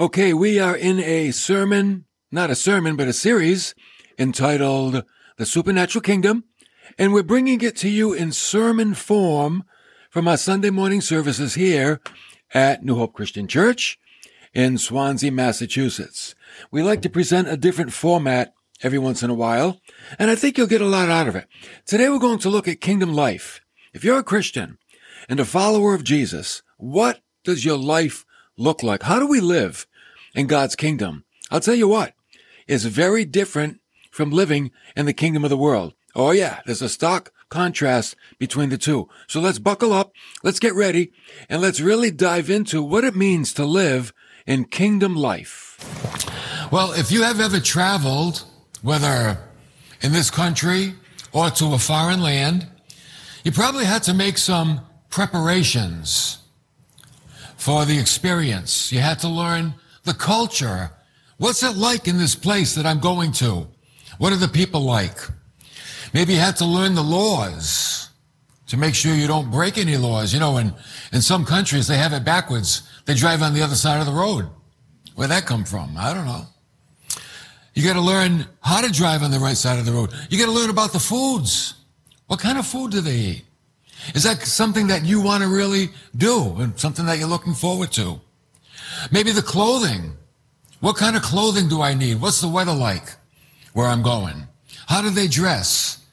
Okay, we are in a sermon, not a sermon, but a series entitled The Supernatural Kingdom, and we're bringing it to you in sermon form from our Sunday morning services here at New Hope Christian Church in Swansea, Massachusetts. We like to present a different format every once in a while, and I think you'll get a lot out of it. Today we're going to look at kingdom life. If you're a Christian and a follower of Jesus, what does your life look like? How do we live? In God's kingdom. I'll tell you what, it's very different from living in the kingdom of the world. Oh yeah, there's a stark contrast between the two. So let's buckle up, let's get ready, and let's really dive into what it means to live in kingdom life. Well, if you have ever traveled, whether in this country or to a foreign land, you probably had to make some preparations for the experience. You had to learn the culture. What's it like in this place that I'm going to? What are the people like? Maybe you have to learn the laws to make sure you don't break any laws. You know, in, in some countries, they have it backwards. They drive on the other side of the road. Where'd that come from? I don't know. You got to learn how to drive on the right side of the road. You got to learn about the foods. What kind of food do they eat? Is that something that you want to really do and something that you're looking forward to? Maybe the clothing. What kind of clothing do I need? What's the weather like where I'm going? How do they dress?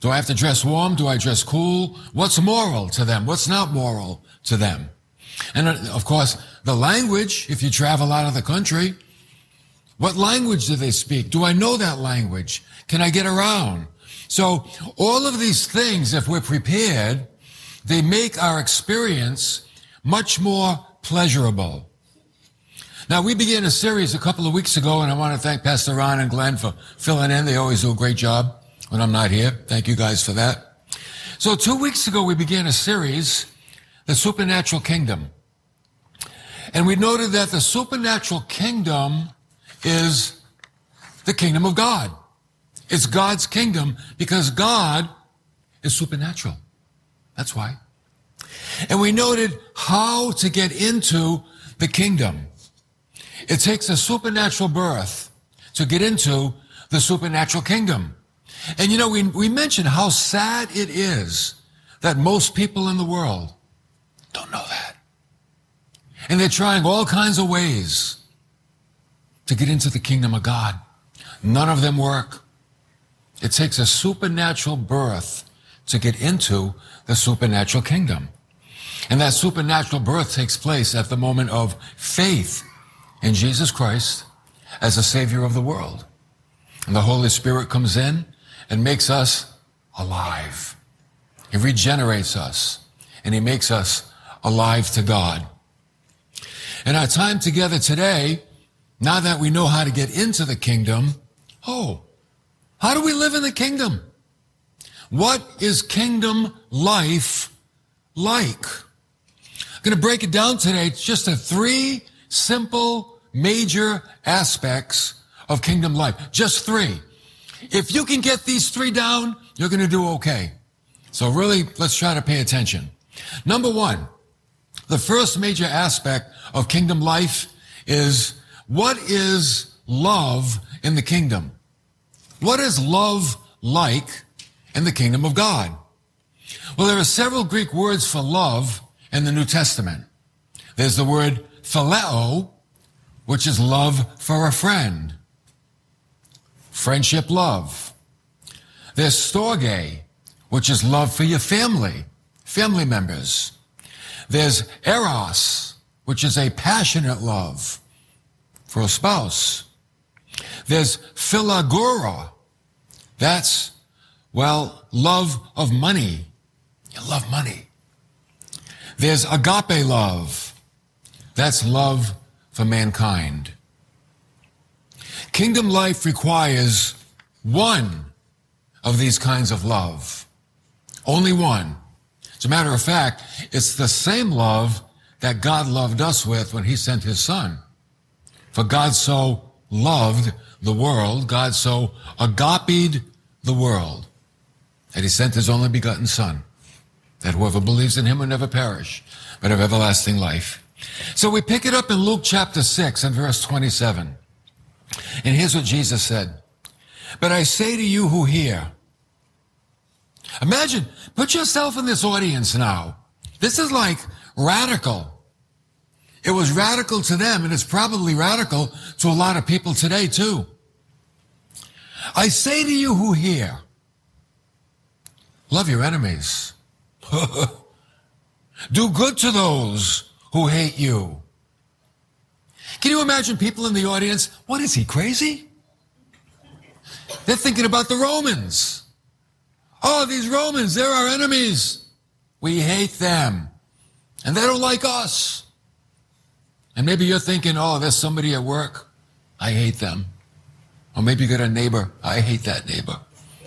Do I have to dress warm? Do I dress cool? What's moral to them? What's not moral to them? And uh, of course, the language, if you travel out of the country, what language do they speak? Do I know that language? Can I get around? So all of these things, if we're prepared, they make our experience much more pleasurable. Now, we began a series a couple of weeks ago, and I want to thank Pastor Ron and Glenn for filling in. They always do a great job when I'm not here. Thank you guys for that. So, two weeks ago, we began a series, The Supernatural Kingdom. And we noted that the supernatural kingdom is the kingdom of God. It's God's kingdom because God is supernatural. That's why. And we noted how to get into the kingdom. It takes a supernatural birth to get into the supernatural kingdom. And you know, we, we mentioned how sad it is that most people in the world don't know that. And they're trying all kinds of ways to get into the kingdom of God. None of them work. It takes a supernatural birth to get into the supernatural kingdom. And that supernatural birth takes place at the moment of faith in Jesus Christ as the Savior of the world. And the Holy Spirit comes in and makes us alive. He regenerates us and He makes us alive to God. In our time together today, now that we know how to get into the kingdom, oh, how do we live in the kingdom? What is kingdom life like? I'm going to break it down today. It's just a three simple, major aspects of kingdom life. Just three. If you can get these three down, you're going to do okay. So really, let's try to pay attention. Number one, the first major aspect of kingdom life is what is love in the kingdom? What is love like in the kingdom of God? Well, there are several Greek words for love in the New Testament. There's the word phileo, which is love for a friend. Friendship love. There's storge, which is love for your family, family members. There's eros, which is a passionate love for a spouse. There's philarguria. That's, well, love of money. You love money. There's agape love. That's love for mankind. Kingdom life requires one of these kinds of love. Only one. As a matter of fact, it's the same love that God loved us with when he sent his son. For God so loved the world, God so agapied the world, that he sent his only begotten son, that whoever believes in him will never perish, but have everlasting life. So we pick it up in Luke chapter 6 and verse 27. And here's what Jesus said. But I say to you who hear, imagine, put yourself in this audience now. This is like radical. It was radical to them, and it's probably radical to a lot of people today too. I say to you who hear, love your enemies. Do good to those who hate you. Can you imagine people in the audience? What is he, crazy? They're thinking about the Romans. Oh, these Romans, they're our enemies. We hate them. And they don't like us. And maybe you're thinking, oh, there's somebody at work. I hate them. Or maybe you got a neighbor. I hate that neighbor.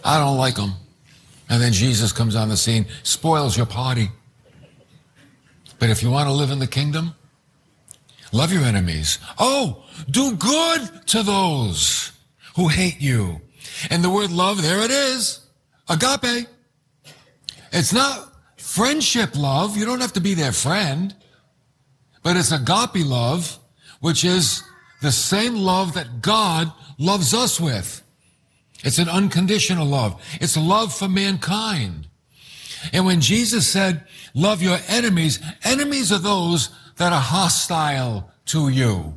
I don't like them. And then Jesus comes on the scene, spoils your party. But if you want to live in the kingdom, love your enemies. Oh, do good to those who hate you. And the word love, there it is. Agape. It's not friendship love. You don't have to be their friend. But it's agape love, which is the same love that God loves us with. It's an unconditional love. It's love for mankind. And when Jesus said, love your enemies, enemies are those that are hostile to you.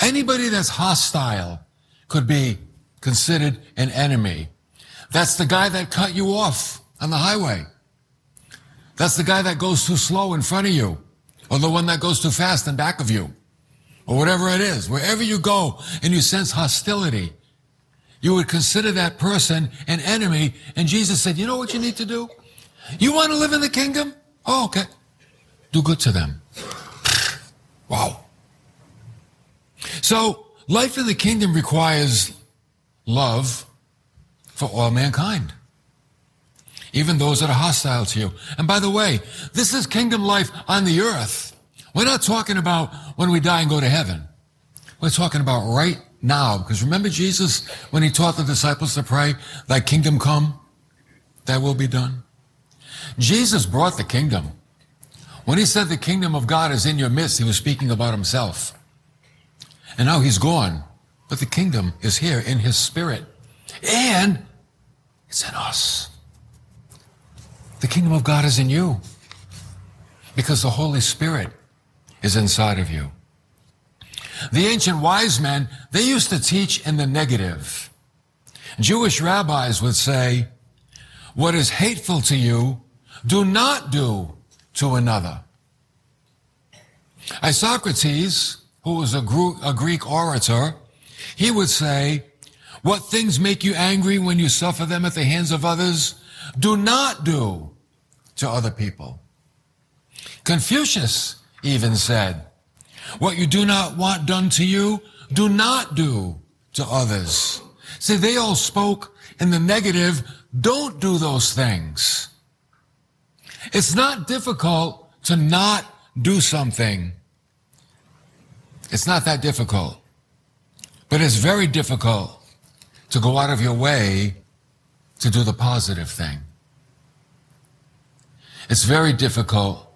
Anybody that's hostile could be considered an enemy. That's the guy that cut you off on the highway. That's the guy that goes too slow in front of you or the one that goes too fast in back of you or whatever it is. Wherever you go and you sense hostility, you would consider that person an enemy. And Jesus said, you know what you need to do? You want to live in the kingdom? Oh, okay. Do good to them. Wow. So life in the kingdom requires love for all mankind. Even those that are hostile to you. And by the way, this is kingdom life on the earth. We're not talking about when we die and go to heaven. We're talking about right now. Because remember Jesus, when he taught the disciples to pray, thy kingdom come, thy will be done. Jesus brought the kingdom. When he said the kingdom of God is in your midst, he was speaking about himself. And now he's gone, but the kingdom is here in his spirit. And it's in us. The kingdom of God is in you because the Holy Spirit is inside of you. The ancient wise men, they used to teach in the negative. Jewish rabbis would say, what is hateful to you, do not do to another. Isocrates, who was a, Greek orator, he would say, what things make you angry when you suffer them at the hands of others? Do not do to other people. Confucius even said, what you do not want done to you, do not do to others. See, they all spoke in the negative, don't do those things. It's not difficult to not do something. It's not that difficult. But it's very difficult to go out of your way to do the positive thing. It's very difficult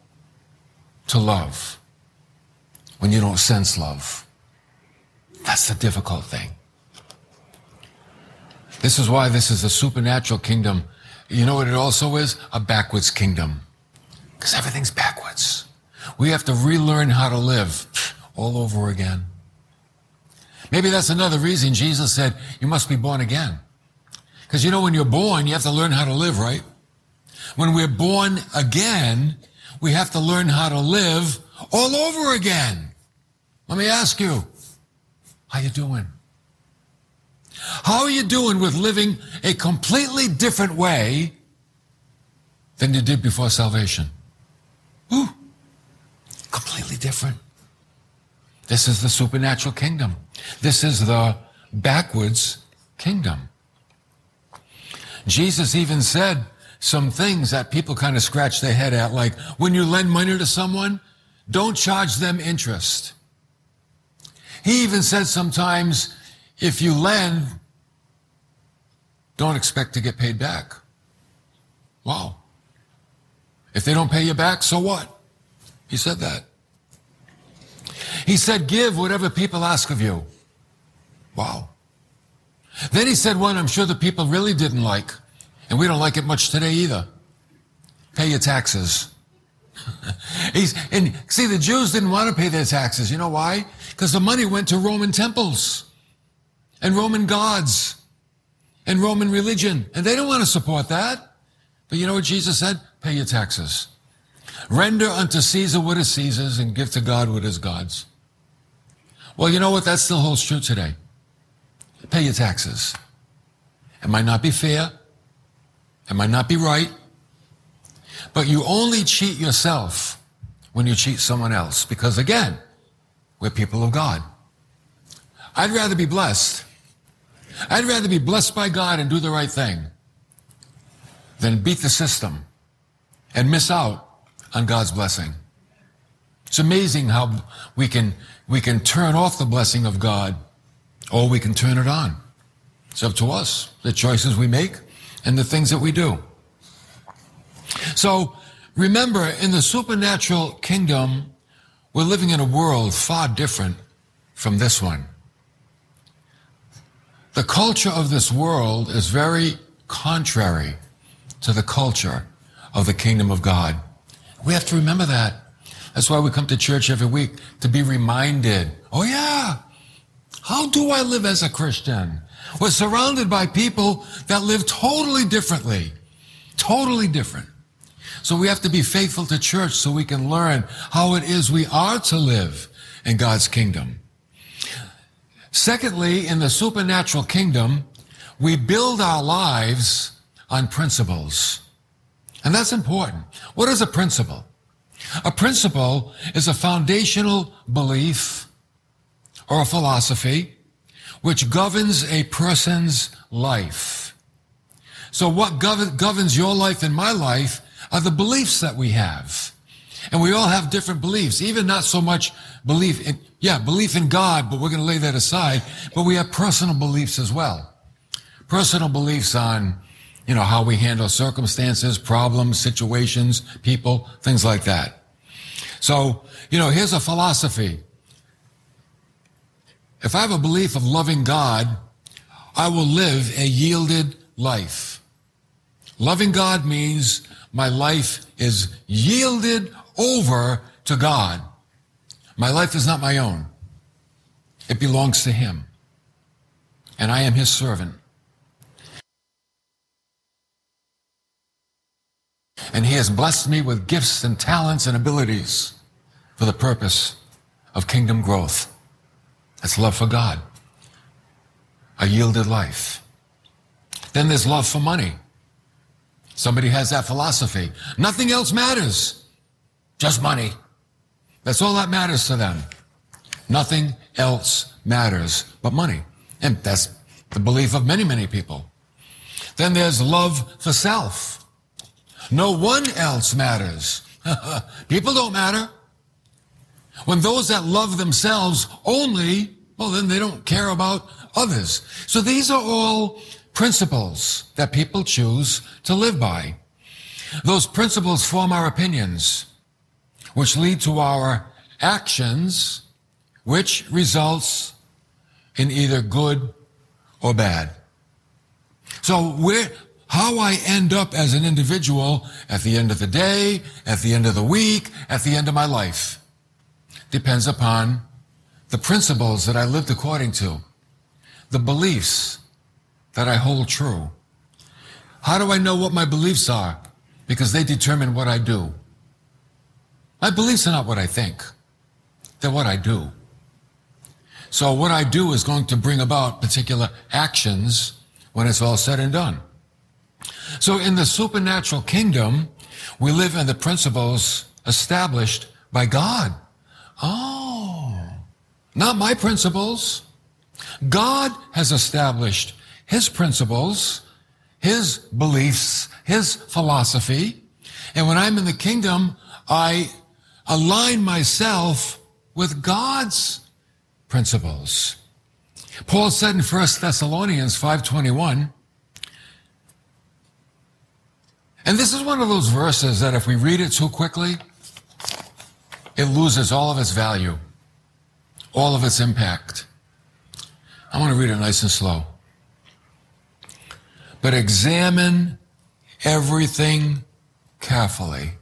to love when you don't sense love. That's the difficult thing. This is why this is a supernatural kingdom. You know what it also is? A backwards kingdom. Because everything's backwards. We have to relearn how to live all over again. Maybe that's another reason Jesus said you must be born again. Because you know, when you're born, you have to learn how to live, right? When we're born again, we have to learn how to live all over again. Let me ask you, how you doing? How are you doing with living a completely different way than you did before salvation? Ooh, completely different. This is the supernatural kingdom. This is the backwards kingdom. Jesus even said some things that people kind of scratch their head at, like when you lend money to someone, don't charge them interest. He even said sometimes, if you lend, don't expect to get paid back. Wow. If they don't pay you back, so what? He said that. He said, Give whatever people ask of you. Wow. Then he said one I'm sure the people really didn't like, and we don't like it much today either. Pay your taxes. He's, and see, the Jews didn't want to pay their taxes. You know why? Because the money went to Roman temples and Roman gods and Roman religion. And they don't want to support that. But you know what Jesus said? Pay your taxes. Render unto Caesar what is Caesar's and give to God what is God's. Well, you know what? That still holds true today. Pay your taxes. It might not be fair. It might not be right. But you only cheat yourself when you cheat someone else. Because again, we're people of God. I'd rather be blessed. I'd rather be blessed by God and do the right thing than beat the system and miss out on God's blessing. It's amazing how we can, we can turn off the blessing of God or we can turn it on. It's up to us, the choices we make and the things that we do. So remember, in the supernatural kingdom, we're living in a world far different from this one. The culture of this world is very contrary to the culture of the kingdom of God. We have to remember that. That's why we come to church every week to be reminded. Oh yeah. How do I live as a Christian? We're surrounded by people that live totally differently. Totally different. So we have to be faithful to church so we can learn how it is we are to live in God's kingdom. Secondly, in the supernatural kingdom, we build our lives on principles. And that's important. What is a principle? A principle is a foundational belief or a philosophy which governs a person's life. So what gov- governs your life and my life are the beliefs that we have. And we all have different beliefs, even not so much belief in, yeah, belief in God, but we're going to lay that aside. But we have personal beliefs as well. Personal beliefs on you know, how we handle circumstances, problems, situations, people, things like that. So, you know, here's a philosophy. If I have a belief of loving God, I will live a yielded life. Loving God means my life is yielded over to God. My life is not my own. It belongs to Him. And I am His servant. and he has blessed me with gifts and talents and abilities for the purpose of kingdom growth. That's love for God, a yielded life. Then there's love for money. Somebody has that philosophy. Nothing else matters, just money. That's all that matters to them. Nothing else matters but money. And that's the belief of many, many people. Then there's love for self. No one else matters. People don't matter. When those that love themselves only, well, then they don't care about others. So these are all principles that people choose to live by. Those principles form our opinions, which lead to our actions, which results in either good or bad. So where, how I end up as an individual at the end of the day, at the end of the week, at the end of my life depends upon the principles that I lived according to, the beliefs that I hold true. How do I know what my beliefs are? Because they determine what I do. My beliefs are not what I think. They're what I do. So what I do is going to bring about particular actions when it's all said and done. So in the supernatural kingdom, we live in the principles established by God. Oh, not my principles. God has established his principles, his beliefs, his philosophy. And when I'm in the kingdom, I align myself with God's principles. Paul said in 1 Thessalonians 521, and this is one of those verses that if we read it too quickly, it loses all of its value. all of its impact. I want to read it nice and slow. But examine everything carefully.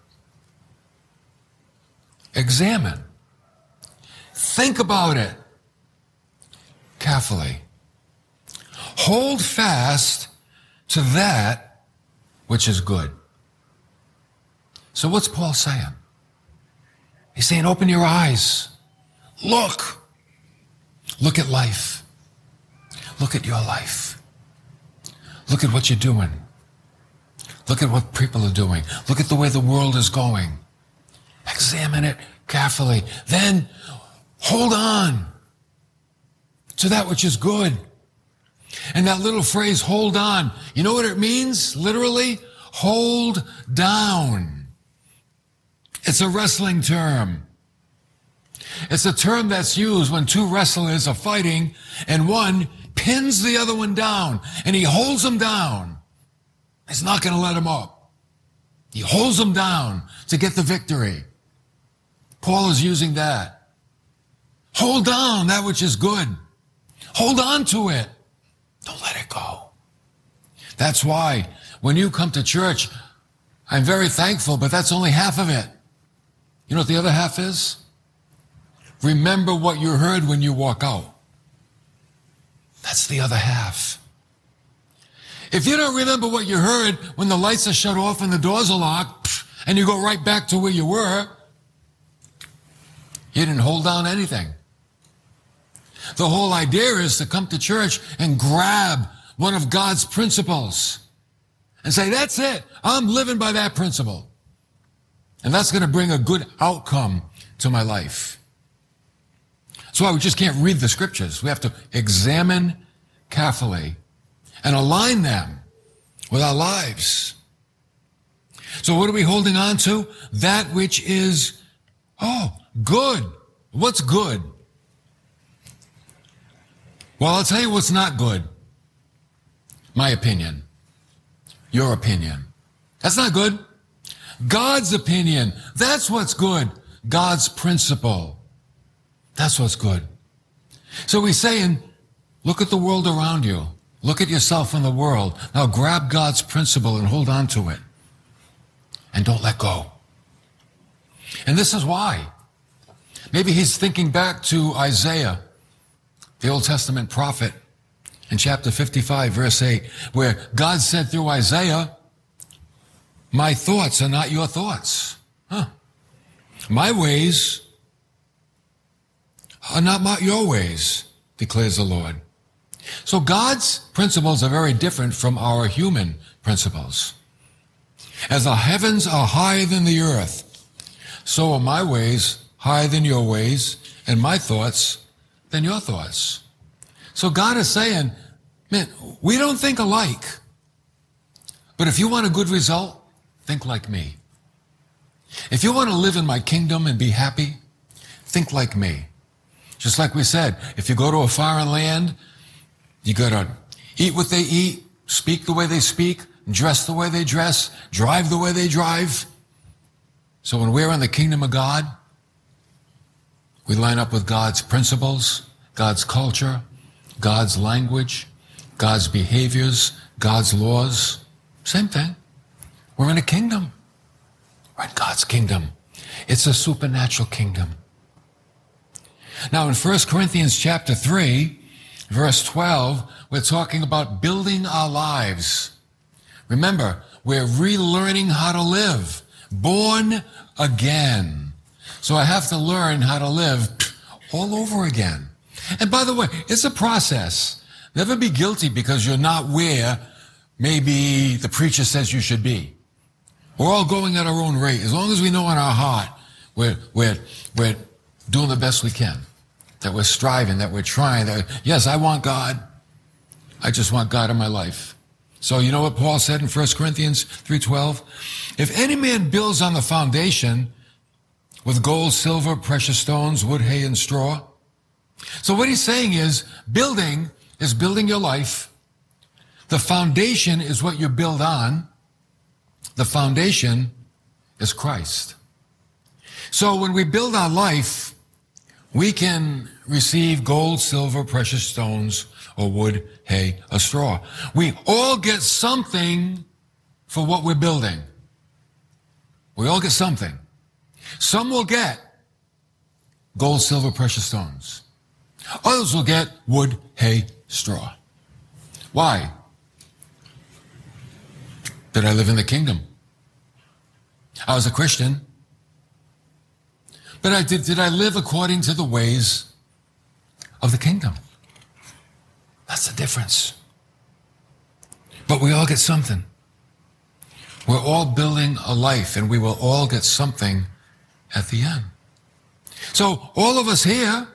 Examine. Think about it carefully. Hold fast to that which is good. So, what's Paul saying? He's saying, open your eyes. Look. Look at life. Look at your life. Look at what you're doing. Look at what people are doing. Look at the way the world is going. Examine it carefully. Then hold on to that which is good. And that little phrase, hold on, you know what it means? Literally, hold down. It's a wrestling term. It's a term that's used when two wrestlers are fighting and one pins the other one down and he holds him down. He's not going to let him up. He holds him down to get the victory. Paul is using that. Hold on that which is good. Hold on to it. Don't let it go. That's why when you come to church, I'm very thankful, but that's only half of it. You know what the other half is? Remember what you heard when you walk out. That's the other half. If you don't remember what you heard when the lights are shut off and the doors are locked, and you go right back to where you were, you didn't hold down anything. The whole idea is to come to church and grab one of God's principles and say, that's it. I'm living by that principle. And that's going to bring a good outcome to my life. That's why we just can't read the scriptures. We have to examine carefully and align them with our lives. So what are we holding on to? That which is, oh, good. What's good? Well, I'll tell you what's not good. My opinion. Your opinion. That's not good. God's opinion. That's what's good. God's principle. That's what's good. So he's saying, look at the world around you. Look at yourself in the world. Now grab God's principle and hold on to it. And don't let go. And this is why. Maybe he's thinking back to Isaiah the Old Testament prophet in chapter 55, verse 8, where God said through Isaiah, My thoughts are not your thoughts. Huh. My ways are not my, your ways, declares the Lord. So God's principles are very different from our human principles. As the heavens are higher than the earth, so are my ways higher than your ways, and my thoughts than your thoughts. So God is saying, man, we don't think alike. But if you want a good result, think like me. If you want to live in my kingdom and be happy, think like me. Just like we said, if you go to a foreign land, you got to eat what they eat, speak the way they speak, dress the way they dress, drive the way they drive. So when we're in the kingdom of God, we line up with God's principles, God's culture, God's language, God's behaviors, God's laws. Same thing. We're in a kingdom. We're in God's kingdom. It's a supernatural kingdom. Now in 1 Corinthians chapter 3, verse 12, we're talking about building our lives. Remember, we're relearning how to live. Born again. So I have to learn how to live all over again. And by the way, it's a process. Never be guilty because you're not where maybe the preacher says you should be. We're all going at our own rate. As long as we know in our heart we're, we're, we're doing the best we can, that we're striving, that we're trying, that, yes, I want God. I just want God in my life. So you know what Paul said in 1 Corinthians 3.12? If any man builds on the foundation with gold, silver, precious stones, wood, hay, and straw, so what he's saying is building is building your life. The foundation is what you build on. The foundation is Christ. So when we build our life, we can receive gold, silver, precious stones, or wood, hay, or straw. We all get something for what we're building. We all get something. Some will get gold, silver, precious stones. Others will get wood, hay, straw. Why? Did I live in the kingdom? I was a Christian. But I did, did I live according to the ways of the kingdom? That's the difference. But we all get something. We're all building a life and we will all get something at the end. So all of us here,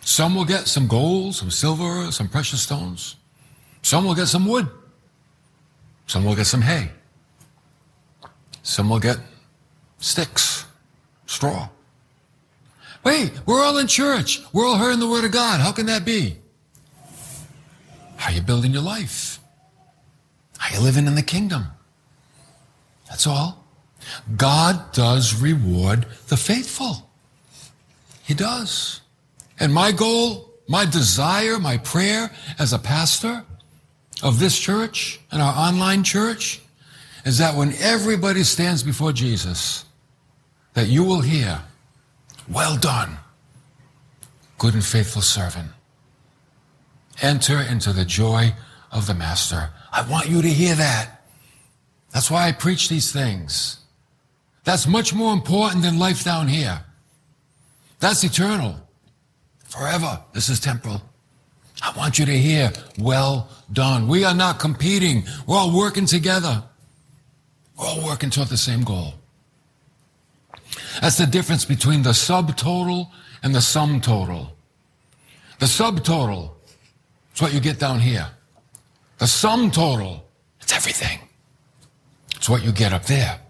some will get some gold, some silver, some precious stones. Some will get some wood. Some will get some hay. Some will get sticks, straw. Wait, we're all in church. We're all hearing the word of God. How can that be? How you building your life? How you living in the kingdom? That's all. God does reward the faithful. He does. And my goal, my desire, my prayer as a pastor of this church and our online church is that when everybody stands before Jesus, that you will hear, well done, good and faithful servant. Enter into the joy of the master. I want you to hear that. That's why I preach these things. That's much more important than life down here. That's eternal. Forever. This is temporal. I want you to hear, well done. We are not competing. We're all working together. We're all working toward the same goal. That's the difference between the subtotal and the sum total. The subtotal is what you get down here. The sum total, it's everything. It's what you get up there.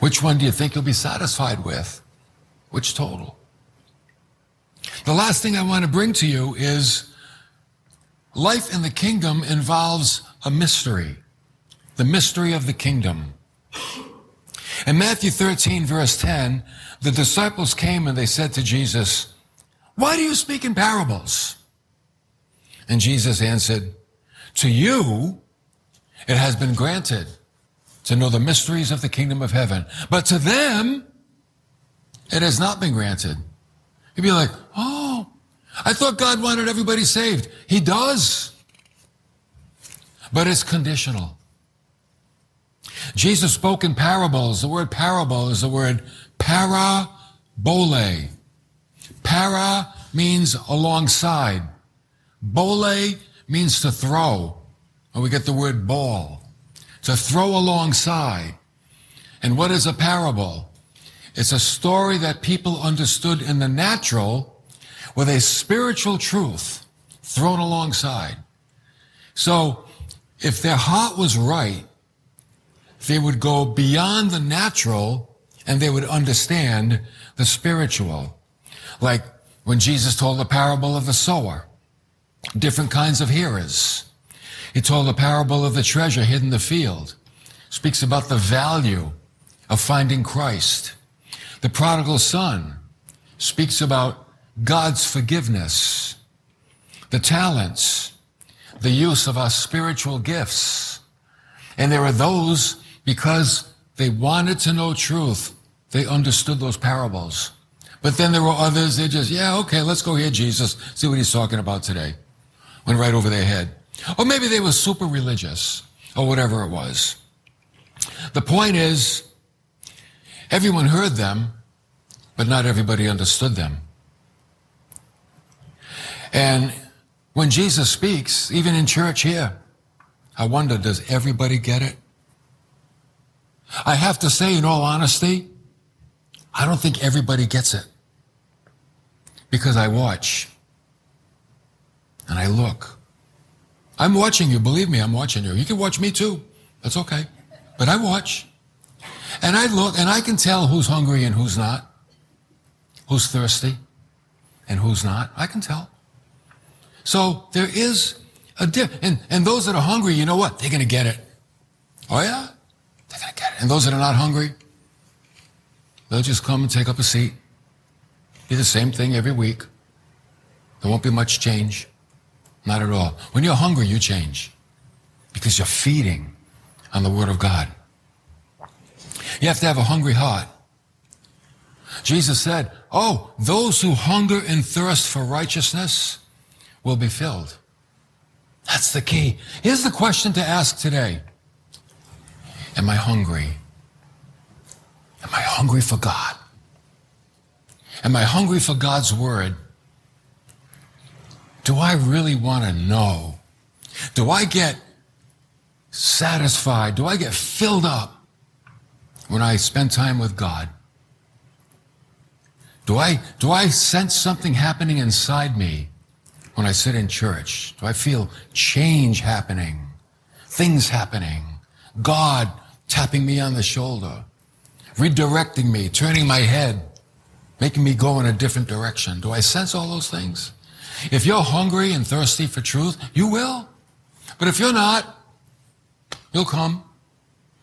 Which one do you think you'll be satisfied with? Which total? The last thing I want to bring to you is life in the kingdom involves a mystery. The mystery of the kingdom. In Matthew 13, verse 10, the disciples came and they said to Jesus, Why do you speak in parables? And Jesus answered, To you it has been granted to know the mysteries of the kingdom of heaven, but to them it has not been granted. You'd be like, Oh, I thought God wanted everybody saved. He does. But it's conditional. Jesus spoke in parables. The word parable is the word parabole. Para means alongside. Bole means to throw. And we get the word ball. To throw alongside. And what is a parable? It's a story that people understood in the natural with a spiritual truth thrown alongside. So if their heart was right, they would go beyond the natural and they would understand the spiritual. Like when Jesus told the parable of the sower, different kinds of hearers. He told the parable of the treasure hidden in the field, speaks about the value of finding Christ. The prodigal son speaks about God's forgiveness, the talents, the use of our spiritual gifts. And there are those because they wanted to know truth, they understood those parables. But then there were others, they just, yeah, okay, let's go hear Jesus, see what he's talking about today. Went right over their head. Or maybe they were super religious, or whatever it was. The point is, everyone heard them, but not everybody understood them. And when Jesus speaks, even in church here, I wonder, does everybody get it? I have to say, in all honesty, I don't think everybody gets it. Because I watch and I look. I'm watching you. Believe me, I'm watching you. You can watch me too. That's okay. But I watch. And I look and I can tell who's hungry and who's not, who's thirsty and who's not. I can tell. So there is a dip. And, and those that are hungry, you know what? They're going to get it. Oh, yeah? They're going to get it. And those that are not hungry, they'll just come and take up a seat. Be the same thing every week. There won't be much change. Not at all. When you're hungry, you change because you're feeding on the Word of God. You have to have a hungry heart. Jesus said, Oh, those who hunger and thirst for righteousness will be filled. That's the key. Here's the question to ask today Am I hungry? Am I hungry for God? Am I hungry for God's Word? Do I really want to know? Do I get satisfied? Do I get filled up when I spend time with God? Do I, do I sense something happening inside me when I sit in church? Do I feel change happening? Things happening? God tapping me on the shoulder, redirecting me, turning my head, making me go in a different direction? Do I sense all those things? If you're hungry and thirsty for truth, you will. But if you're not, you'll come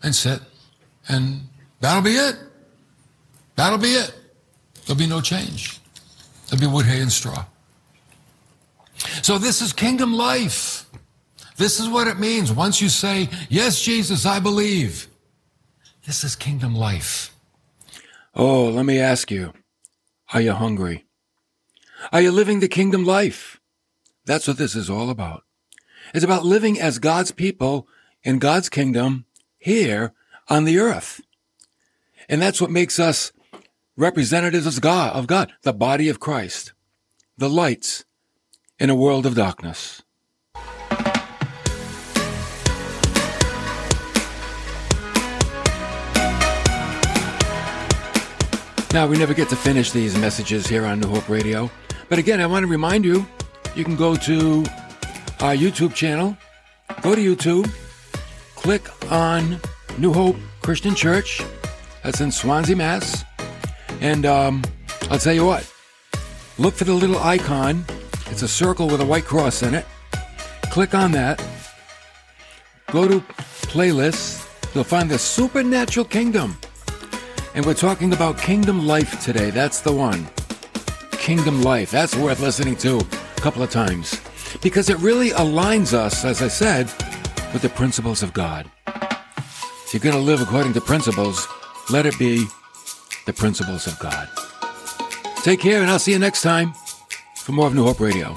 and sit, and that'll be it. That'll be it. There'll be no change. There'll be wood, hay, and straw. So this is kingdom life. This is what it means. Once you say, Yes, Jesus, I believe. This is kingdom life. Oh, let me ask you are you hungry? Are you living the kingdom life? That's what this is all about. It's about living as God's people in God's kingdom here on the earth. And that's what makes us representatives of God, of God, the body of Christ, the lights in a world of darkness. Now, we never get to finish these messages here on New Hope Radio. But again, I want to remind you you can go to our YouTube channel, go to YouTube, click on New Hope Christian Church. That's in Swansea, Mass. And um, I'll tell you what, look for the little icon. It's a circle with a white cross in it. Click on that. Go to playlists. You'll find the Supernatural Kingdom. And we're talking about Kingdom Life today. That's the one. Kingdom Life. That's worth listening to a couple of times because it really aligns us, as I said, with the principles of God. If you're going to live according to principles, let it be the principles of God. Take care, and I'll see you next time for more of New Hope Radio.